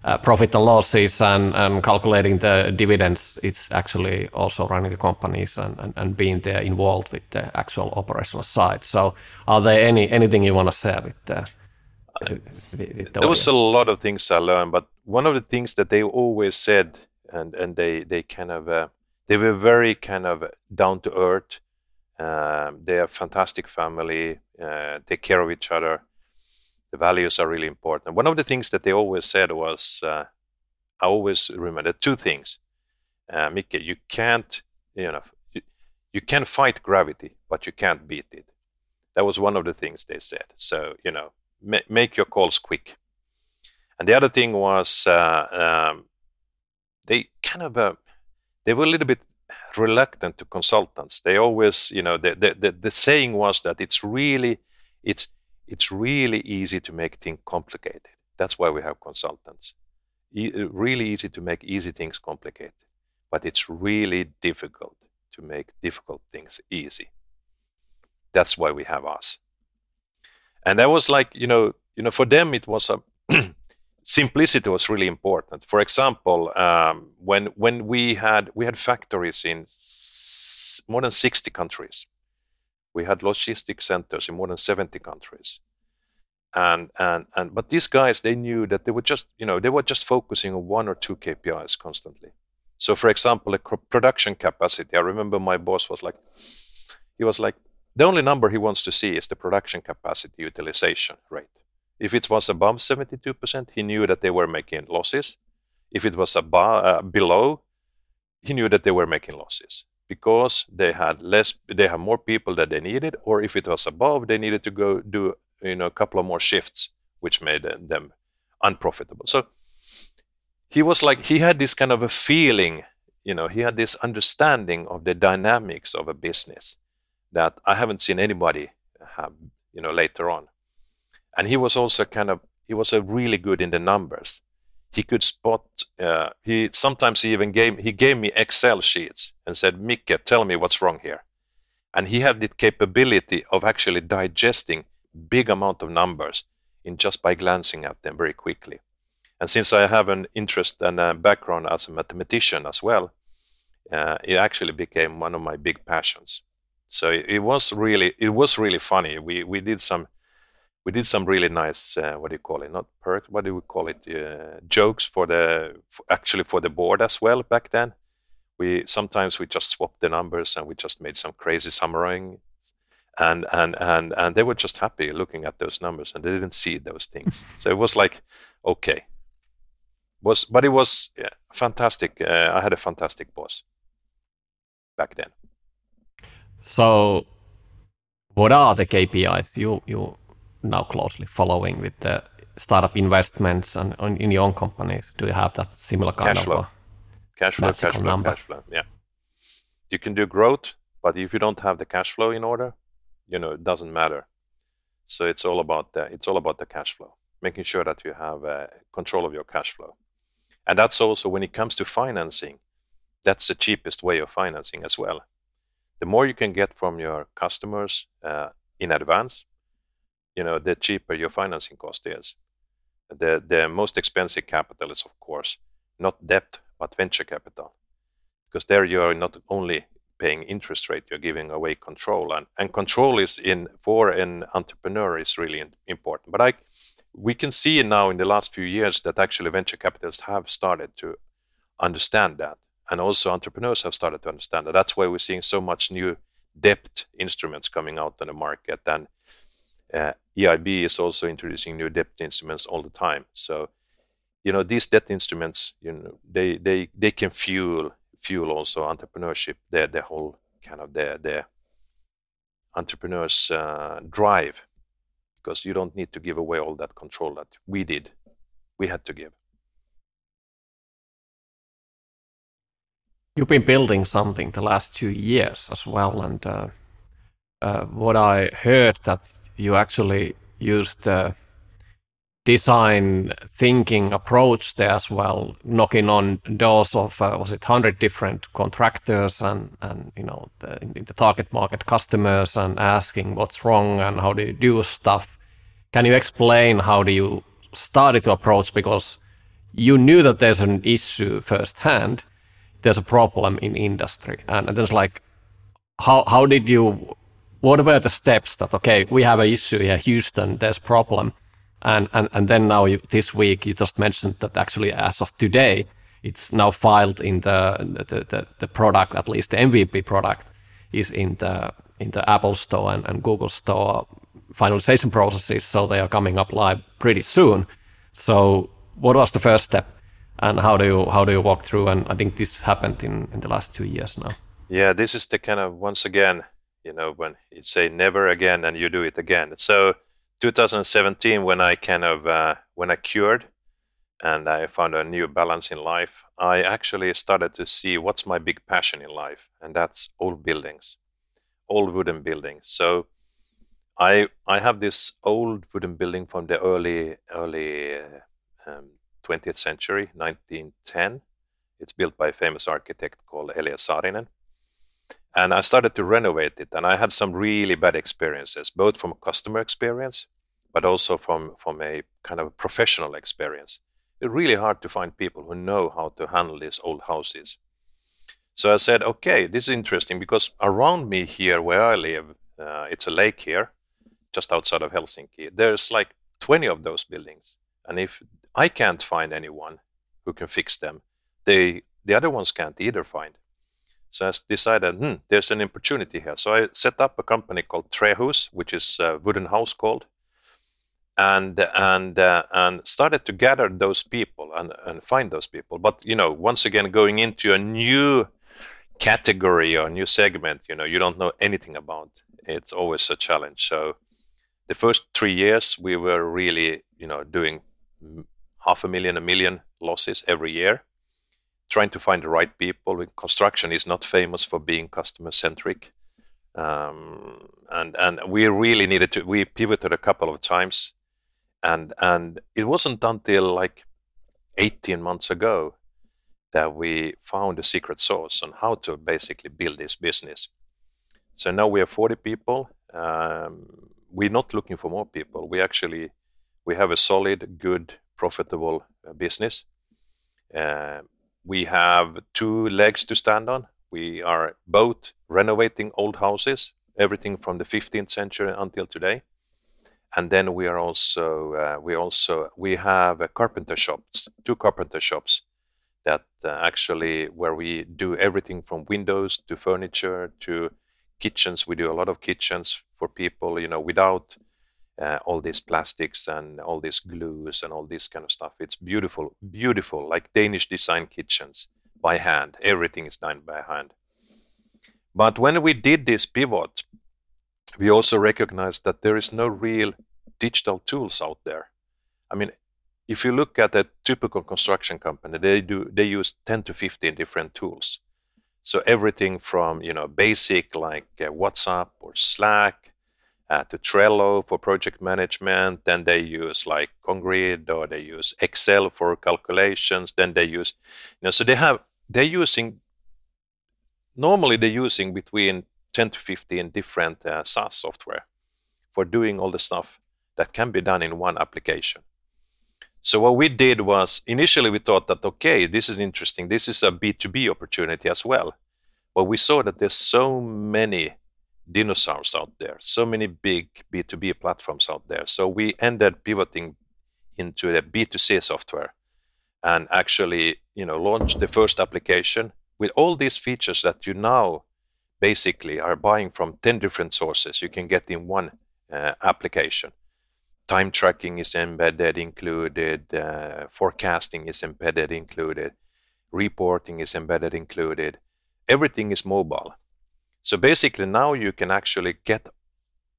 uh, profit and losses and, and calculating the dividends. It's actually also running the companies and, and, and being there involved with the actual operational side. So are there any anything you want to say with the, with the there was a lot of things I learned, but one of the things that they always said and and they they kind of uh, they were very kind of down to earth. Um, they are fantastic family. Uh, take care of each other the values are really important. One of the things that they always said was, uh, I always remember two things. Uh, you can't, you know, you, you can fight gravity, but you can't beat it. That was one of the things they said. So, you know, ma- make your calls quick. And the other thing was, uh, um, they kind of, uh, they were a little bit reluctant to consultants. They always, you know, the, the, the, the saying was that it's really, it's, it's really easy to make things complicated. That's why we have consultants. E- uh, really easy to make easy things complicated, but it's really difficult to make difficult things easy. That's why we have us. And that was like, you know, you know, for them it was a simplicity was really important. For example, um, when when we had we had factories in s- more than sixty countries, we had logistics centers in more than 70 countries. And, and, and, but these guys, they knew that they were just, you know, they were just focusing on one or two KPIs constantly. So, for example, a production capacity. I remember my boss was like, he was like, the only number he wants to see is the production capacity utilization rate. If it was above 72%, he knew that they were making losses. If it was above, uh, below, he knew that they were making losses because they had less they have more people that they needed or if it was above they needed to go do you know a couple of more shifts which made them unprofitable so he was like he had this kind of a feeling you know he had this understanding of the dynamics of a business that i haven't seen anybody have you know later on and he was also kind of he was really good in the numbers he could spot. Uh, he sometimes he even gave he gave me Excel sheets and said, "Micke, tell me what's wrong here." And he had the capability of actually digesting big amount of numbers in just by glancing at them very quickly. And since I have an interest and a background as a mathematician as well, uh, it actually became one of my big passions. So it, it was really it was really funny. We we did some we did some really nice uh, what do you call it? Not perks what do we call it? Uh, jokes for the for actually for the board as well back then. We sometimes we just swapped the numbers and we just made some crazy summarizing and and and and they were just happy looking at those numbers and they didn't see those things. So it was like okay. Was but it was yeah, fantastic. Uh, I had a fantastic boss back then. So, what are the KPIs you you now closely following with the startup investments and in your own companies? Do you have that similar kind cash of flow. cash flow, cash flow, number? cash flow? Yeah, you can do growth, but if you don't have the cash flow in order, you know it doesn't matter. So it's all about the it's all about the cash flow, making sure that you have uh, control of your cash flow, and that's also when it comes to financing. That's the cheapest way of financing as well. The more you can get from your customers uh, in advance, you know, the cheaper your financing cost is. The the most expensive capital is, of course, not debt but venture capital, because there you are not only paying interest rate, you're giving away control, and and control is in for an entrepreneur is really important. But I we can see now in the last few years that actually venture capitalists have started to understand that, and also entrepreneurs have started to understand that. That's why we're seeing so much new debt instruments coming out on the market, and EIB is also introducing new debt instruments all the time. So, you know, these debt instruments, you know, they they they can fuel fuel also entrepreneurship. Their the whole kind of their the entrepreneurs uh, drive, because you don't need to give away all that control that we did, we had to give. You've been building something the last two years as well, and uh, uh, what I heard that you actually used the design thinking approach there as well, knocking on doors of uh, was it hundred different contractors and and you know the, the target market customers and asking what's wrong and how do you do stuff. Can you explain how do you started to approach? Because you knew that there's an issue firsthand, there's a problem in industry, and there's like how how did you what were the steps that okay we have an issue here houston there's problem. And and, and then now you, this week you just mentioned that actually as of today it's now filed in the the, the, the product at least the mvp product is in the in the apple store and, and google store finalization processes. So they are coming up live pretty soon. So what was the first step? And how do you how do you walk through? And i think this happened in in the last two years now. Yeah this is the kind of once again you know when you say never again and you do it again. So 2017 when i kind of uh, when i cured and i found a new balance in life i actually started to see what's my big passion in life and that's old buildings old wooden buildings. So i i have this old wooden building from the early early um, 20th century 1910 it's built by a famous architect called eliel saarinen and I started to renovate it. And I had some really bad experiences, both from a customer experience, but also from, from a kind of professional experience. It's really hard to find people who know how to handle these old houses. So I said, okay, this is interesting because around me here where I live, uh, it's a lake here, just outside of Helsinki. There's like 20 of those buildings. And if I can't find anyone who can fix them, they, the other ones can't either find. So I decided, hmm, there's an opportunity here. So I set up a company called Trehus, which is a wooden house called, and and uh, and started to gather those people and and find those people. But you know, once again, going into a new category or new segment, you know, you don't know anything about. It's always a challenge. So the first three years, we were really, you know, doing half a million, a million losses every year trying to find the right people. Construction is not famous for being customer centric. Um, and and we really needed to we pivoted a couple of times. And and it wasn't until like 18 months ago that we found a secret sauce on how to basically build this business. So now we have 40 people. Um, we're not looking for more people. We actually we have a solid good profitable uh, business. Uh, we have two legs to stand on. We are both renovating old houses, everything from the 15th century until today. And then we are also uh, we also we have a carpenter shops, two carpenter shops that uh, actually where we do everything from windows to furniture to kitchens. We do a lot of kitchens for people, you know, without uh, all these plastics and all these glues and all this kind of stuff. It's beautiful, beautiful, like Danish design kitchens by hand. Everything is done by hand. But when we did this pivot, we also recognized that there is no real digital tools out there. I mean, if you look at a typical construction company, they do they use 10 to 15 different tools. So everything from you know basic like uh, WhatsApp or Slack uh, to Trello for project management. Then they use like Congrid or they use Excel for calculations. Then they use you know so they have they're using normally they're using between 10 to 15 different uh, SaaS software for doing all the stuff that can be done in one application. So what we did was initially we thought that okay, this is interesting. This is a B2B opportunity as well. But we saw that there's so many dinosaurs out there, so many big B2B platforms out there. So we ended pivoting into the B2C software and actually, you know, launched the first application with all these features that you now basically are buying from 10 different sources you can get in one uh, application. Time tracking is embedded included uh, forecasting is embedded included. Reporting is embedded included. Everything is mobile so basically now you can actually get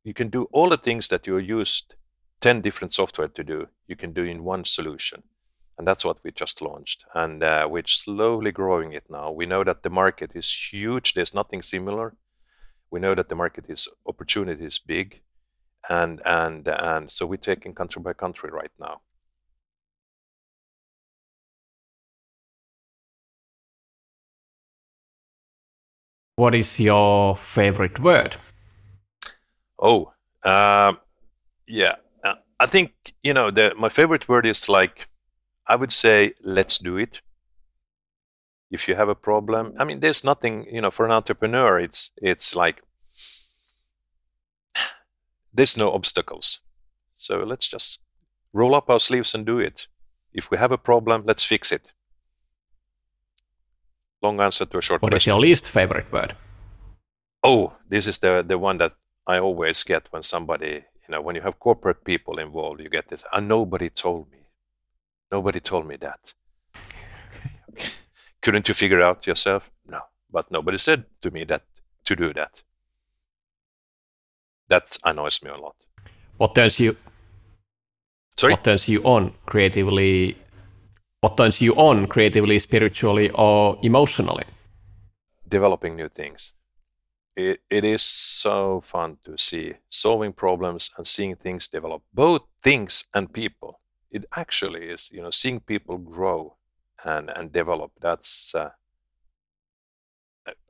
you can do all the things that you used 10 different software to do you can do in one solution. And that's what we just launched. And uh, we're slowly growing it now. We know that the market is huge. There's nothing similar. We know that the market is opportunity is big. And and and so we're taking country by country right now. What is your favorite word? Oh, uh, yeah. Uh, I think you know the my favorite word is like I would say let's do it. If you have a problem, I mean, there's nothing you know for an entrepreneur. It's it's like there's no obstacles. So let's just roll up our sleeves and do it. If we have a problem, let's fix it. Long answer to a short What question. your least favorite word? Oh, this is the the one that I always get when somebody, you know, when you have corporate people involved, you get this. And nobody told me. Nobody told me that. Couldn't you figure out yourself? No, but nobody said to me that to do that that annoys me a lot. What turns you? Sorry. What turns you on creatively? What turns you on creatively, spiritually, or emotionally? Developing new things. It, it is so fun to see solving problems and seeing things develop, both things and people. It actually is, you know, seeing people grow and and develop. That's uh,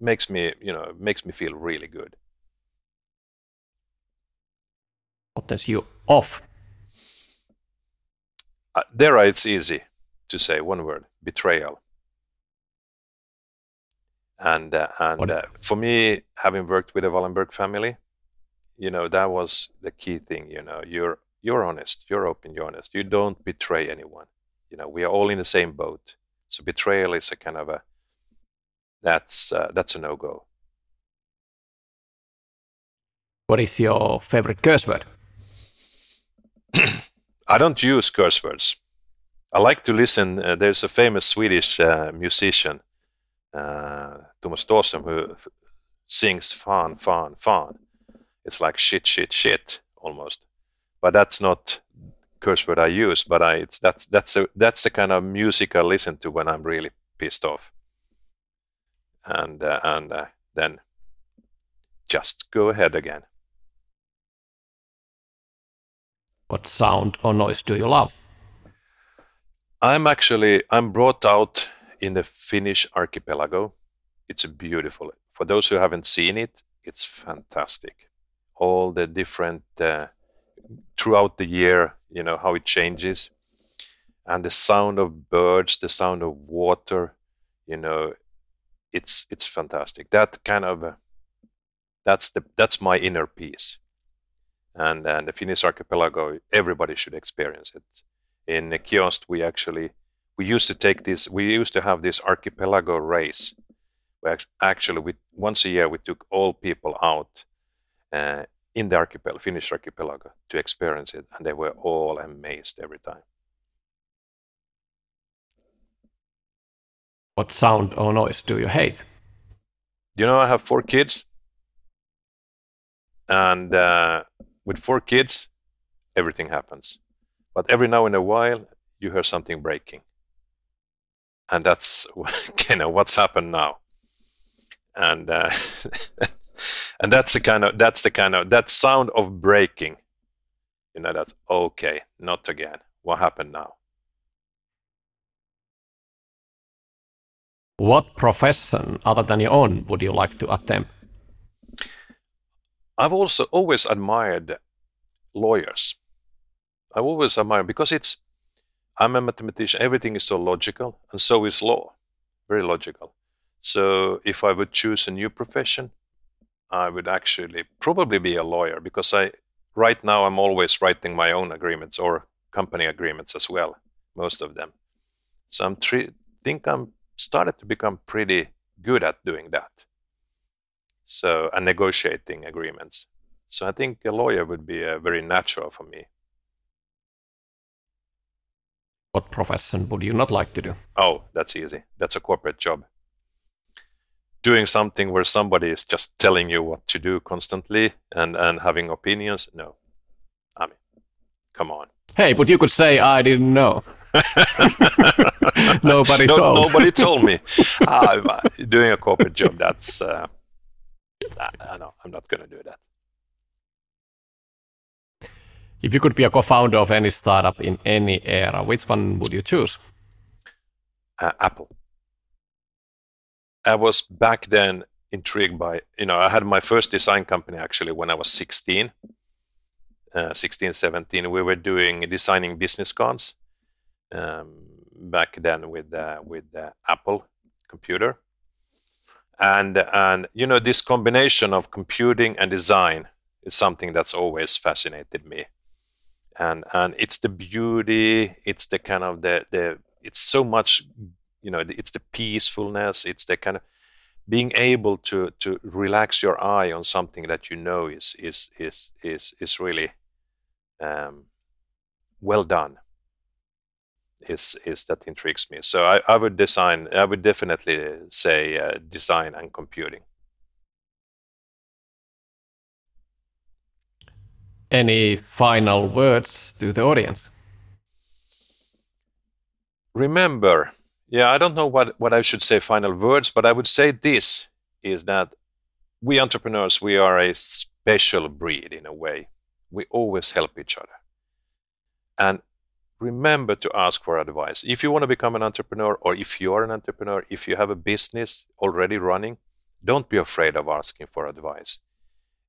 makes me, you know, makes me feel really good. What turns you off? Uh, there, it's easy to say one word: betrayal. And uh, and uh, for me, having worked with the Wallenberg family, you know that was the key thing. You know, you're you're honest, you're open, you're honest. You don't betray anyone. You know, we are all in the same boat. So betrayal is a kind of a that's uh, that's a no go. What is your favorite curse word? I don't use curse words. I like to listen. Uh, there's a famous Swedish uh, musician, uh, Thomas Thåström, who sings fan, fan, fan. It's like shit, shit, shit almost. But that's not curse word I use. But I, it's that's that's a, that's the kind of music I listen to when I'm really pissed off. And uh, and uh, then just go ahead again. What sound or noise do you love? I'm actually I'm brought out in the Finnish archipelago. It's beautiful. For those who haven't seen it, it's fantastic. All the different uh, throughout the year, you know how it changes, and the sound of birds, the sound of water, you know, it's it's fantastic. That kind of uh, that's the that's my inner peace and, and the Finnish archipelago, everybody should experience it. In the Kiosked, we actually we used to take this. We used to have this archipelago race. Where actually, we once a year we took all people out uh, in the archipelago, Finnish archipelago, to experience it, and they were all amazed every time. What sound or noise do you hate? You know, I have four kids, and uh, with four kids, everything happens. But every now and a while, you hear something breaking, and that's kind of what's happened now. And uh, and that's the kind of that's the kind of that sound of breaking. You know, that's okay, not again. What happened now? What profession other than your own would you like to attempt? I've also always admired lawyers. I've always admired because it's I'm a mathematician, everything is so logical, and so is law. Very logical. So if I would choose a new profession, I would actually probably be a lawyer because I right now I'm always writing my own agreements or company agreements as well, most of them. So I'm tre- think I'm started to become pretty good at doing that. So, and negotiating agreements. So I think a lawyer would be uh, very natural for me. What profession would you not like to do? Oh, that's easy. That's a corporate job. Doing something where somebody is just telling you what to do constantly and, and having opinions, no. I mean, come on. Hey, but you could say, I didn't know. nobody no, told. Nobody told me. uh, doing a corporate job, that's. Uh, I, I know, I'm not going to do that. If you could be a co founder of any startup in any era, which one would you choose? Uh, Apple. I was back then intrigued by, you know, I had my first design company actually when I was 16, uh, 16, 17. We were doing designing business cards um, back then with uh, with the Apple computer, and and you know this combination of computing and design is something that's always fascinated me, and and it's the beauty, it's the kind of the the it's so much, you know, it's the peacefulness, it's the kind of being able to to relax your eye on something that you know is is is is is really um, well done is is that intrigues me. So I, I would design. I would definitely say uh, design and computing. Any final words to the audience? Remember, yeah, I don't know what what I should say. Final words, but I would say this is that we entrepreneurs we are a special breed in a way. We always help each other, and remember to ask for advice. If you want to become an entrepreneur, or if you are an entrepreneur, if you have a business already running, don't be afraid of asking for advice.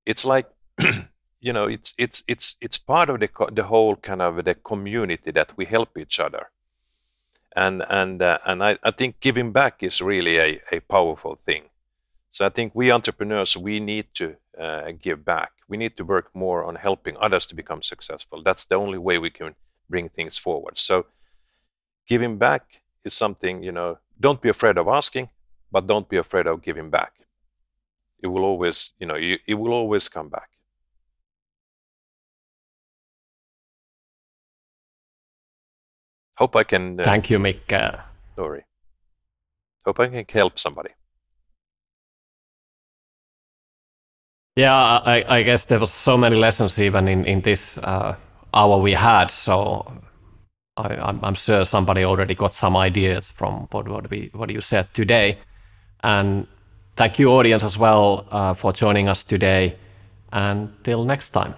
It's like, you know, it's it's it's it's part of the the whole kind of the community that we help each other. And and uh, and I, I think giving back is really a, a powerful thing. So I think we entrepreneurs we need to uh, give back. We need to work more on helping others to become successful. That's the only way we can bring things forward. So giving back is something, you know, don't be afraid of asking, but don't be afraid of giving back. It will always, you know, you, it will always come back. Hope I can. Uh, Thank you, Mick. Uh, sorry. Hope I can help somebody. Yeah, I, I guess there was so many lessons even in in this uh, hour we had. So I, am sure somebody already got some ideas from what, what, we, what you said today. And thank you, audience, as well, uh, for joining us today. And till next time.